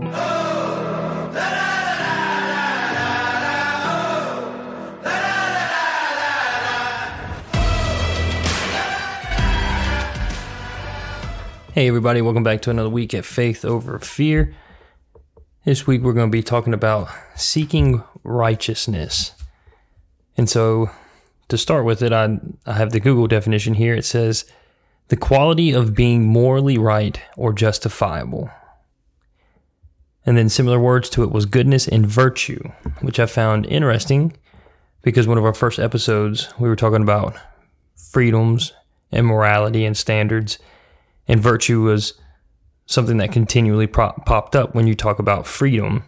Hey, everybody, welcome back to another week at Faith Over Fear. This week we're going to be talking about seeking righteousness. And so, to start with it, I, I have the Google definition here. It says, the quality of being morally right or justifiable. And then similar words to it was goodness and virtue, which I found interesting because one of our first episodes we were talking about freedoms and morality and standards and virtue was something that continually popped up when you talk about freedom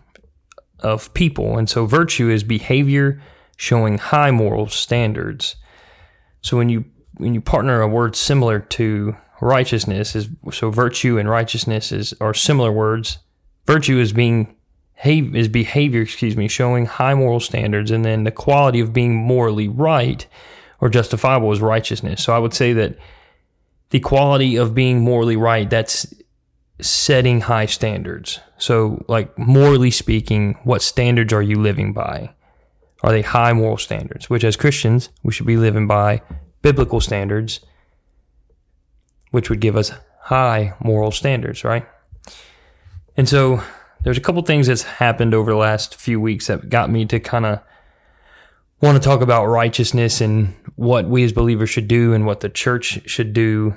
of people. And so virtue is behavior showing high moral standards. So when you when you partner a word similar to righteousness is so virtue and righteousness is are similar words. Virtue is being is behavior, excuse me, showing high moral standards, and then the quality of being morally right or justifiable is righteousness. So I would say that the quality of being morally right, that's setting high standards. So, like, morally speaking, what standards are you living by? Are they high moral standards? Which, as Christians, we should be living by biblical standards, which would give us high moral standards, right? And so, there's a couple things that's happened over the last few weeks that got me to kind of want to talk about righteousness and what we as believers should do and what the church should do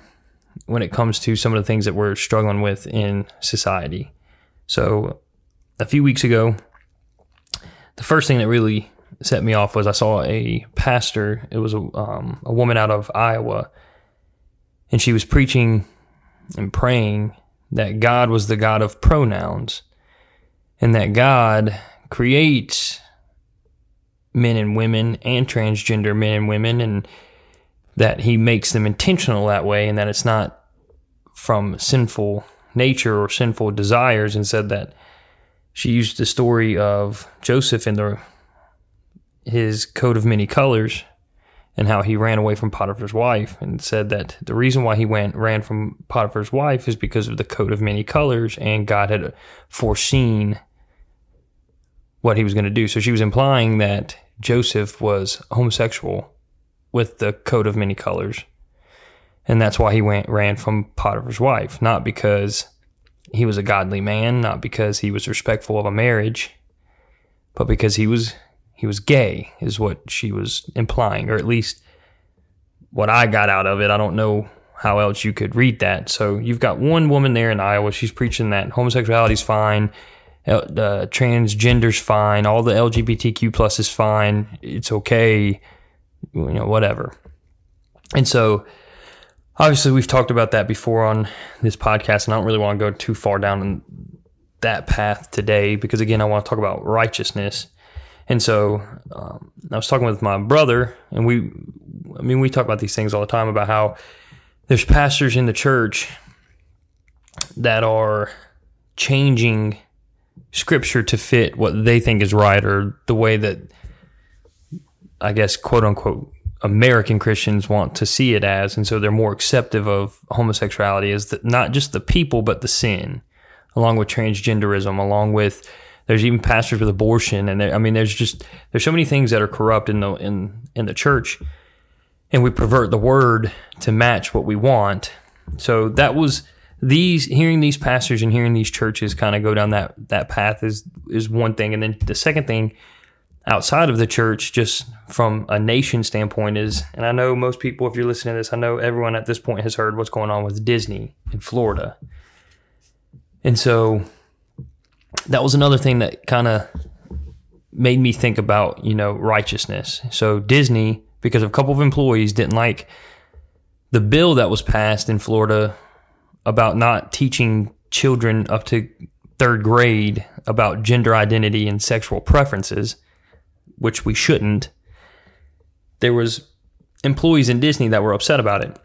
when it comes to some of the things that we're struggling with in society. So, a few weeks ago, the first thing that really set me off was I saw a pastor. It was a, um, a woman out of Iowa, and she was preaching and praying that God was the God of pronouns and that God creates men and women and transgender men and women and that he makes them intentional that way and that it's not from sinful nature or sinful desires. And said that she used the story of Joseph in the his coat of many colors and how he ran away from Potiphar's wife and said that the reason why he went ran from Potiphar's wife is because of the coat of many colors and God had foreseen what he was going to do. So she was implying that Joseph was homosexual with the coat of many colors. And that's why he went ran from Potiphar's wife, not because he was a godly man, not because he was respectful of a marriage, but because he was he was gay is what she was implying or at least what I got out of it. I don't know how else you could read that. So you've got one woman there in Iowa. She's preaching that homosexuality is fine, uh, transgender's fine, all the LGBTQ plus is fine. It's okay you know, whatever. And so, obviously, we've talked about that before on this podcast, and I don't really want to go too far down that path today because, again, I want to talk about righteousness. And so, um, I was talking with my brother, and we, I mean, we talk about these things all the time about how there's pastors in the church that are changing scripture to fit what they think is right or the way that I guess, quote unquote, American Christians want to see it as. And so they're more acceptive of homosexuality as the, not just the people, but the sin, along with transgenderism, along with there's even pastors with abortion. And there, I mean, there's just, there's so many things that are corrupt in the, in, in the church. And we pervert the word to match what we want. So that was these hearing these pastors and hearing these churches kind of go down that that path is is one thing. And then the second thing outside of the church, just from a nation standpoint, is, and I know most people, if you're listening to this, I know everyone at this point has heard what's going on with Disney in Florida. And so that was another thing that kind of made me think about, you know, righteousness. So Disney, because a couple of employees didn't like the bill that was passed in Florida about not teaching children up to third grade about gender identity and sexual preferences which we shouldn't, there was employees in Disney that were upset about it.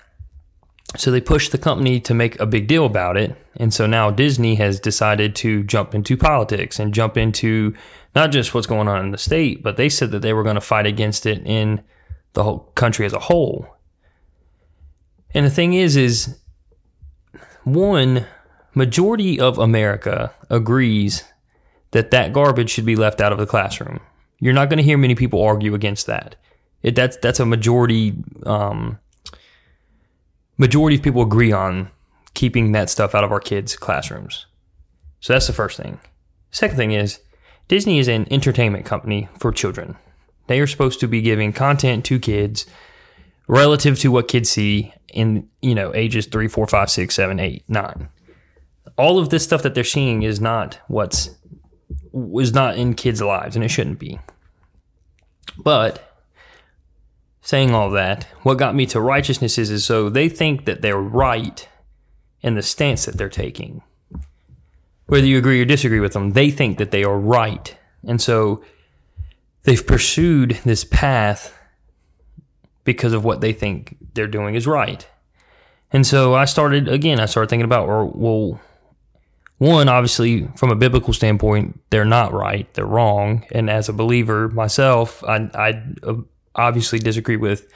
So they pushed the company to make a big deal about it. And so now Disney has decided to jump into politics and jump into not just what's going on in the state, but they said that they were going to fight against it in the whole country as a whole. And the thing is, is one, majority of America agrees that that garbage should be left out of the classroom. You're not going to hear many people argue against that. It, that's that's a majority. Um, majority of people agree on keeping that stuff out of our kids' classrooms. So that's the first thing. Second thing is Disney is an entertainment company for children. They are supposed to be giving content to kids relative to what kids see in you know ages three, four, five, six, seven, eight, nine. All of this stuff that they're seeing is not what's was not in kids' lives, and it shouldn't be. But saying all that, what got me to righteousness is, is so they think that they're right in the stance that they're taking. Whether you agree or disagree with them, they think that they are right. And so they've pursued this path because of what they think they're doing is right. And so I started, again, I started thinking about, well, one, obviously, from a biblical standpoint, they're not right. They're wrong. And as a believer myself, I, I obviously disagree with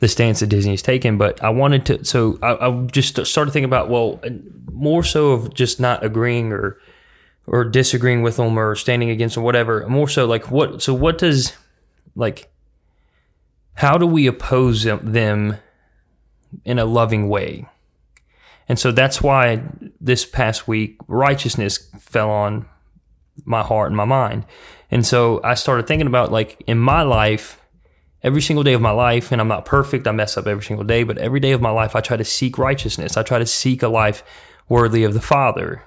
the stance that Disney has taken. But I wanted to, so I, I just started thinking about, well, more so of just not agreeing or, or disagreeing with them or standing against them, whatever. More so like what, so what does, like, how do we oppose them in a loving way? And so that's why this past week, righteousness fell on my heart and my mind. And so I started thinking about like in my life, every single day of my life, and I'm not perfect, I mess up every single day, but every day of my life, I try to seek righteousness. I try to seek a life worthy of the Father.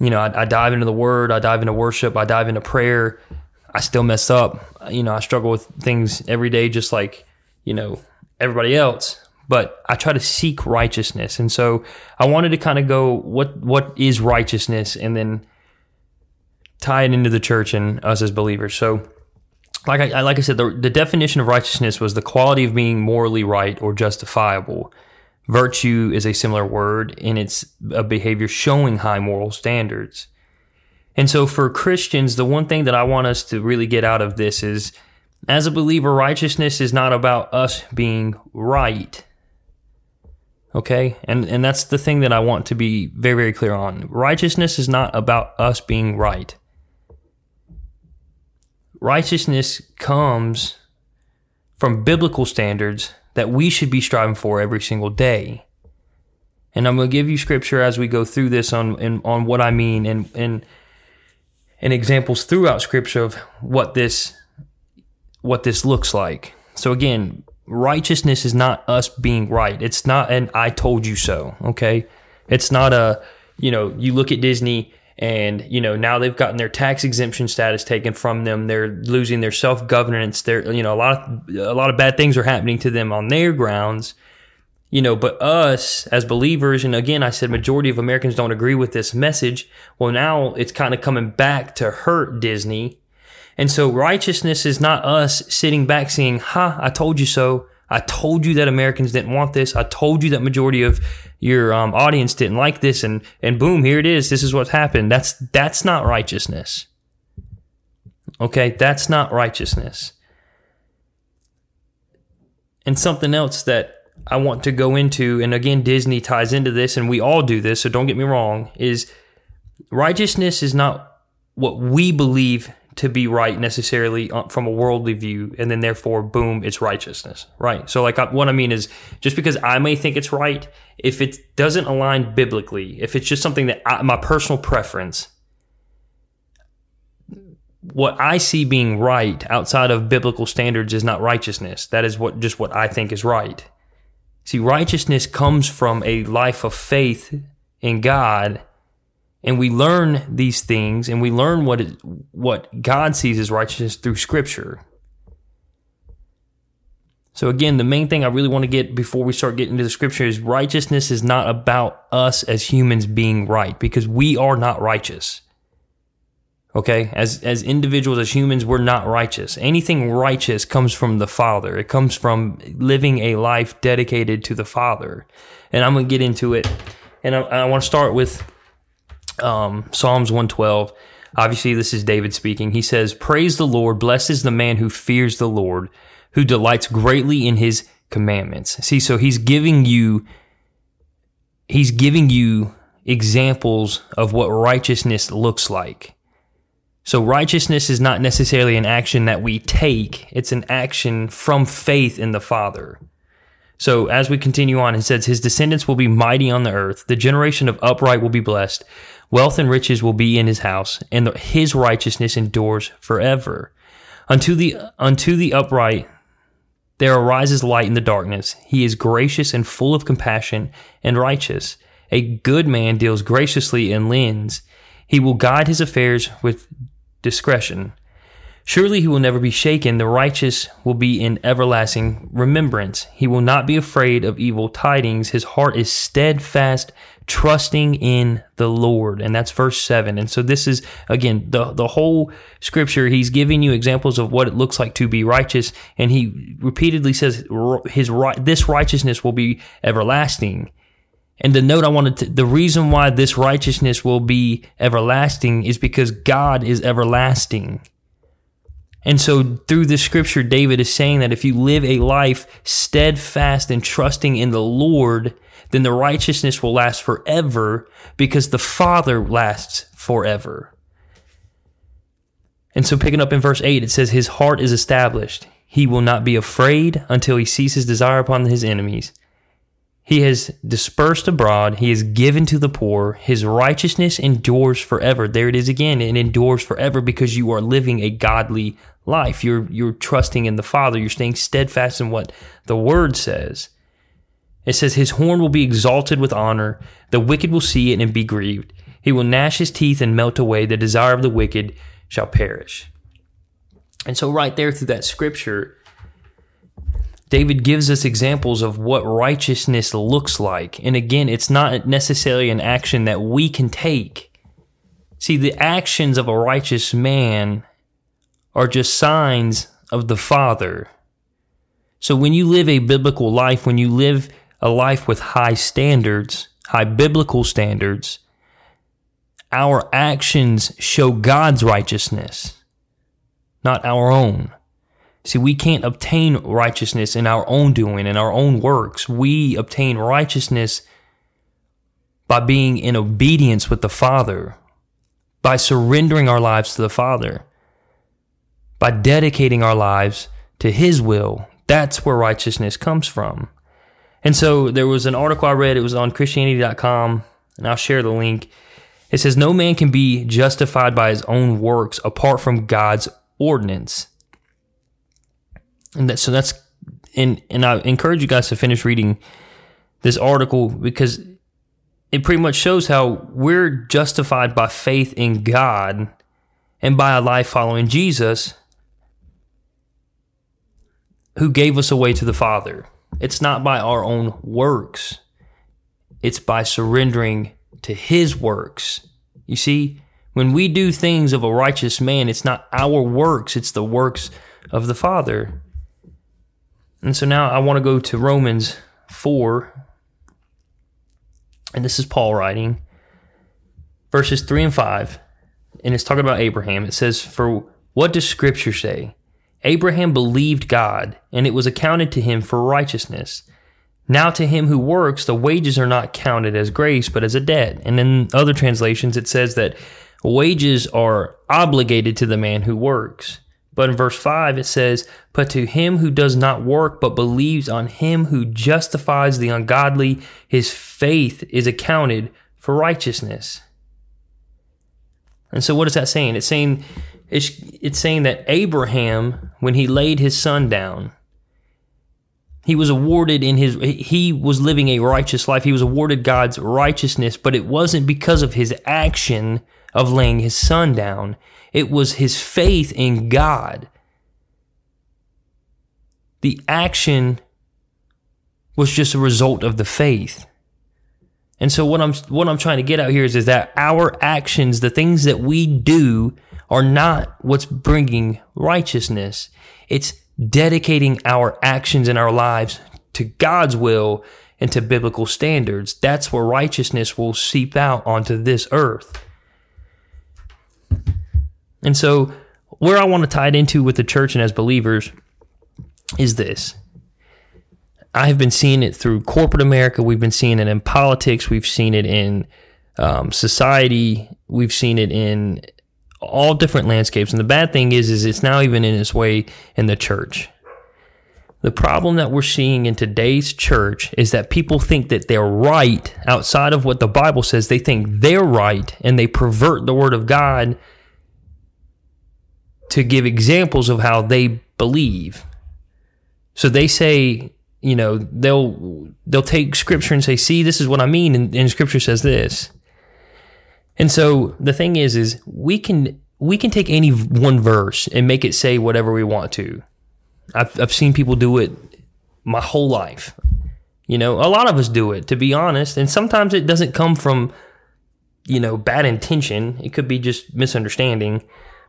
You know, I, I dive into the Word, I dive into worship, I dive into prayer. I still mess up. You know, I struggle with things every day, just like, you know, everybody else but I try to seek righteousness. And so I wanted to kind of go, what what is righteousness, and then tie it into the church and us as believers. So, like I like I said, the, the definition of righteousness was the quality of being morally right or justifiable. Virtue is a similar word, and it's a behavior showing high moral standards. And so, for Christians, the one thing that I want us to really get out of this is as a believer, righteousness is not about us being right. Okay? And and that's the thing that I want to be very very clear on. Righteousness is not about us being right. Righteousness comes from biblical standards that we should be striving for every single day. And I'm going to give you scripture as we go through this on in, on what I mean and and and examples throughout scripture of what this what this looks like. So again, righteousness is not us being right. It's not an I told you so, okay? It's not a, you know, you look at Disney and, you know, now they've gotten their tax exemption status taken from them. They're losing their self-governance. They're, you know, a lot of a lot of bad things are happening to them on their grounds. You know, but us as believers, and again, I said majority of Americans don't agree with this message. Well, now it's kind of coming back to hurt Disney and so righteousness is not us sitting back saying, ha, I told you so. I told you that Americans didn't want this. I told you that majority of your um, audience didn't like this, and and boom, here it is. This is what's happened. That's that's not righteousness. Okay, that's not righteousness. And something else that I want to go into, and again, Disney ties into this, and we all do this, so don't get me wrong, is righteousness is not what we believe to be right necessarily uh, from a worldly view, and then therefore, boom, it's righteousness, right? So, like, what I mean is, just because I may think it's right, if it doesn't align biblically, if it's just something that I, my personal preference, what I see being right outside of biblical standards is not righteousness. That is what just what I think is right. See, righteousness comes from a life of faith in God and we learn these things and we learn what it, what God sees as righteousness through scripture. So again, the main thing I really want to get before we start getting into the scripture is righteousness is not about us as humans being right because we are not righteous. Okay? As as individuals as humans, we're not righteous. Anything righteous comes from the Father. It comes from living a life dedicated to the Father. And I'm going to get into it. And I, I want to start with um, Psalms 112. Obviously, this is David speaking. He says, Praise the Lord, blessed is the man who fears the Lord, who delights greatly in his commandments. See, so he's giving you, he's giving you examples of what righteousness looks like. So, righteousness is not necessarily an action that we take, it's an action from faith in the Father. So, as we continue on, it says, His descendants will be mighty on the earth. The generation of upright will be blessed. Wealth and riches will be in his house, and the, his righteousness endures forever. Unto the, unto the upright there arises light in the darkness. He is gracious and full of compassion and righteous. A good man deals graciously and lends. He will guide his affairs with discretion. Surely he will never be shaken. The righteous will be in everlasting remembrance. He will not be afraid of evil tidings. His heart is steadfast, trusting in the Lord. And that's verse 7. And so this is, again, the, the whole scripture. He's giving you examples of what it looks like to be righteous. And he repeatedly says his this righteousness will be everlasting. And the note I wanted to, the reason why this righteousness will be everlasting is because God is everlasting. And so through this scripture, David is saying that if you live a life steadfast and trusting in the Lord, then the righteousness will last forever because the Father lasts forever. And so picking up in verse 8, it says, His heart is established. He will not be afraid until he sees his desire upon his enemies. He has dispersed abroad. He is given to the poor. His righteousness endures forever. There it is again. It endures forever because you are living a godly life. You're, you're trusting in the Father. You're staying steadfast in what the Word says. It says, His horn will be exalted with honor. The wicked will see it and be grieved. He will gnash his teeth and melt away. The desire of the wicked shall perish. And so, right there through that scripture, David gives us examples of what righteousness looks like. And again, it's not necessarily an action that we can take. See, the actions of a righteous man are just signs of the Father. So when you live a biblical life, when you live a life with high standards, high biblical standards, our actions show God's righteousness, not our own. See, we can't obtain righteousness in our own doing, in our own works. We obtain righteousness by being in obedience with the Father, by surrendering our lives to the Father, by dedicating our lives to His will. That's where righteousness comes from. And so there was an article I read, it was on Christianity.com, and I'll share the link. It says, No man can be justified by his own works apart from God's ordinance. And that, so that's and and I encourage you guys to finish reading this article because it pretty much shows how we're justified by faith in God and by a life following Jesus who gave us away to the Father. It's not by our own works. It's by surrendering to his works. You see, when we do things of a righteous man, it's not our works, it's the works of the Father. And so now I want to go to Romans 4. And this is Paul writing, verses 3 and 5. And it's talking about Abraham. It says, For what does Scripture say? Abraham believed God, and it was accounted to him for righteousness. Now, to him who works, the wages are not counted as grace, but as a debt. And in other translations, it says that wages are obligated to the man who works. But in verse 5, it says, But to him who does not work, but believes on him who justifies the ungodly, his faith is accounted for righteousness. And so, what is that saying? It's saying, it's, it's saying that Abraham, when he laid his son down, he was awarded in his, he was living a righteous life. He was awarded God's righteousness, but it wasn't because of his action of laying his son down. It was his faith in God. The action was just a result of the faith. And so what I'm what I'm trying to get out here is, is that our actions, the things that we do, are not what's bringing righteousness. It's dedicating our actions and our lives to God's will and to biblical standards. That's where righteousness will seep out onto this earth. And so, where I want to tie it into with the church and as believers is this. I have been seeing it through corporate America. We've been seeing it in politics. We've seen it in um, society. We've seen it in all different landscapes. And the bad thing is, is it's now even in its way in the church. The problem that we're seeing in today's church is that people think that they're right outside of what the Bible says. They think they're right and they pervert the word of God to give examples of how they believe. So they say, you know, they'll they'll take scripture and say, "See, this is what I mean," and, and scripture says this. And so the thing is, is we can we can take any one verse and make it say whatever we want to. I've I've seen people do it my whole life. You know, a lot of us do it, to be honest. And sometimes it doesn't come from, you know, bad intention. It could be just misunderstanding.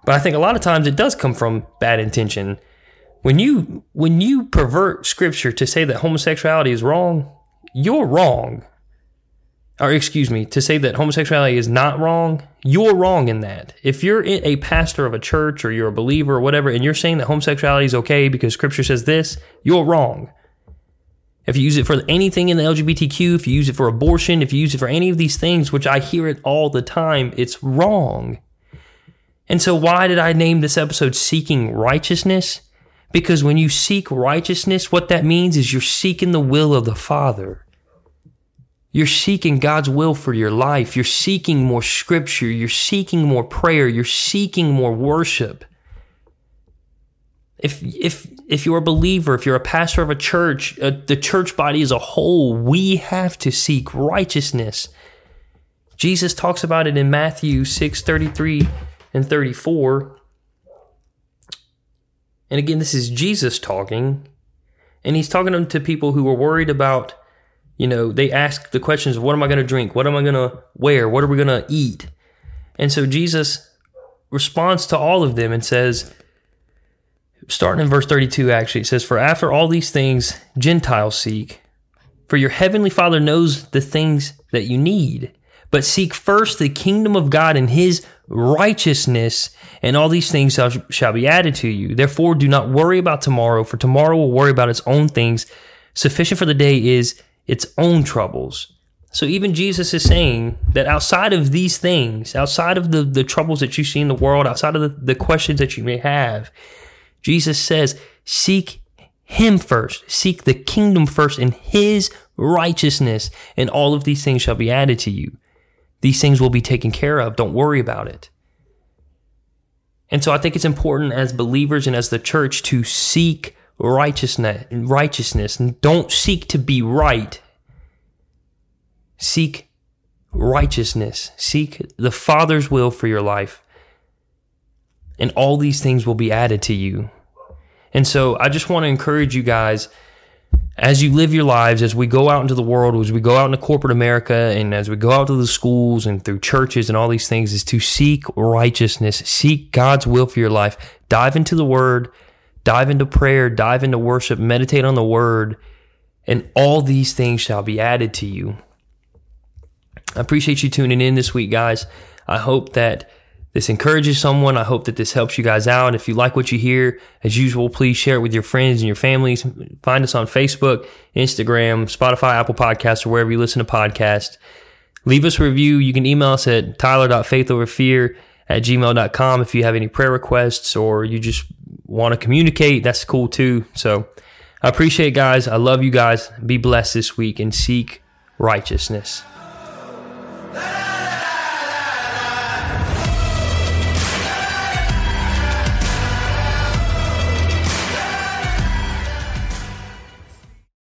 But I think a lot of times it does come from bad intention. When you when you pervert scripture to say that homosexuality is wrong, you're wrong or excuse me, to say that homosexuality is not wrong, you're wrong in that. If you're a pastor of a church or you're a believer or whatever, and you're saying that homosexuality is okay because scripture says this, you're wrong. If you use it for anything in the LGBTQ, if you use it for abortion, if you use it for any of these things, which I hear it all the time, it's wrong. And so, why did I name this episode Seeking Righteousness? Because when you seek righteousness, what that means is you're seeking the will of the Father. You're seeking God's will for your life. You're seeking more scripture. You're seeking more prayer. You're seeking more worship. If, if, if you're a believer, if you're a pastor of a church, uh, the church body as a whole, we have to seek righteousness. Jesus talks about it in Matthew 6 33 and 34. And again, this is Jesus talking. And he's talking to people who are worried about you know, they ask the questions of what am I going to drink? What am I going to wear? What are we going to eat? And so Jesus responds to all of them and says, starting in verse 32, actually, it says, For after all these things Gentiles seek, for your heavenly Father knows the things that you need. But seek first the kingdom of God and his righteousness, and all these things shall, shall be added to you. Therefore, do not worry about tomorrow, for tomorrow will worry about its own things. Sufficient for the day is its own troubles. So even Jesus is saying that outside of these things, outside of the, the troubles that you see in the world, outside of the, the questions that you may have, Jesus says, seek him first, seek the kingdom first and his righteousness, and all of these things shall be added to you. These things will be taken care of. Don't worry about it. And so I think it's important as believers and as the church to seek righteousness, righteousness, and don't seek to be right. Seek righteousness. Seek the Father's will for your life. And all these things will be added to you. And so I just want to encourage you guys as you live your lives, as we go out into the world, as we go out into corporate America, and as we go out to the schools and through churches and all these things, is to seek righteousness, seek God's will for your life. Dive into the Word, dive into prayer, dive into worship, meditate on the word, and all these things shall be added to you. I appreciate you tuning in this week, guys. I hope that this encourages someone. I hope that this helps you guys out. If you like what you hear, as usual, please share it with your friends and your families. Find us on Facebook, Instagram, Spotify, Apple Podcasts, or wherever you listen to podcasts. Leave us a review. You can email us at tyler.faithoverfear at gmail.com if you have any prayer requests or you just want to communicate, that's cool too. So I appreciate guys. I love you guys. Be blessed this week and seek righteousness.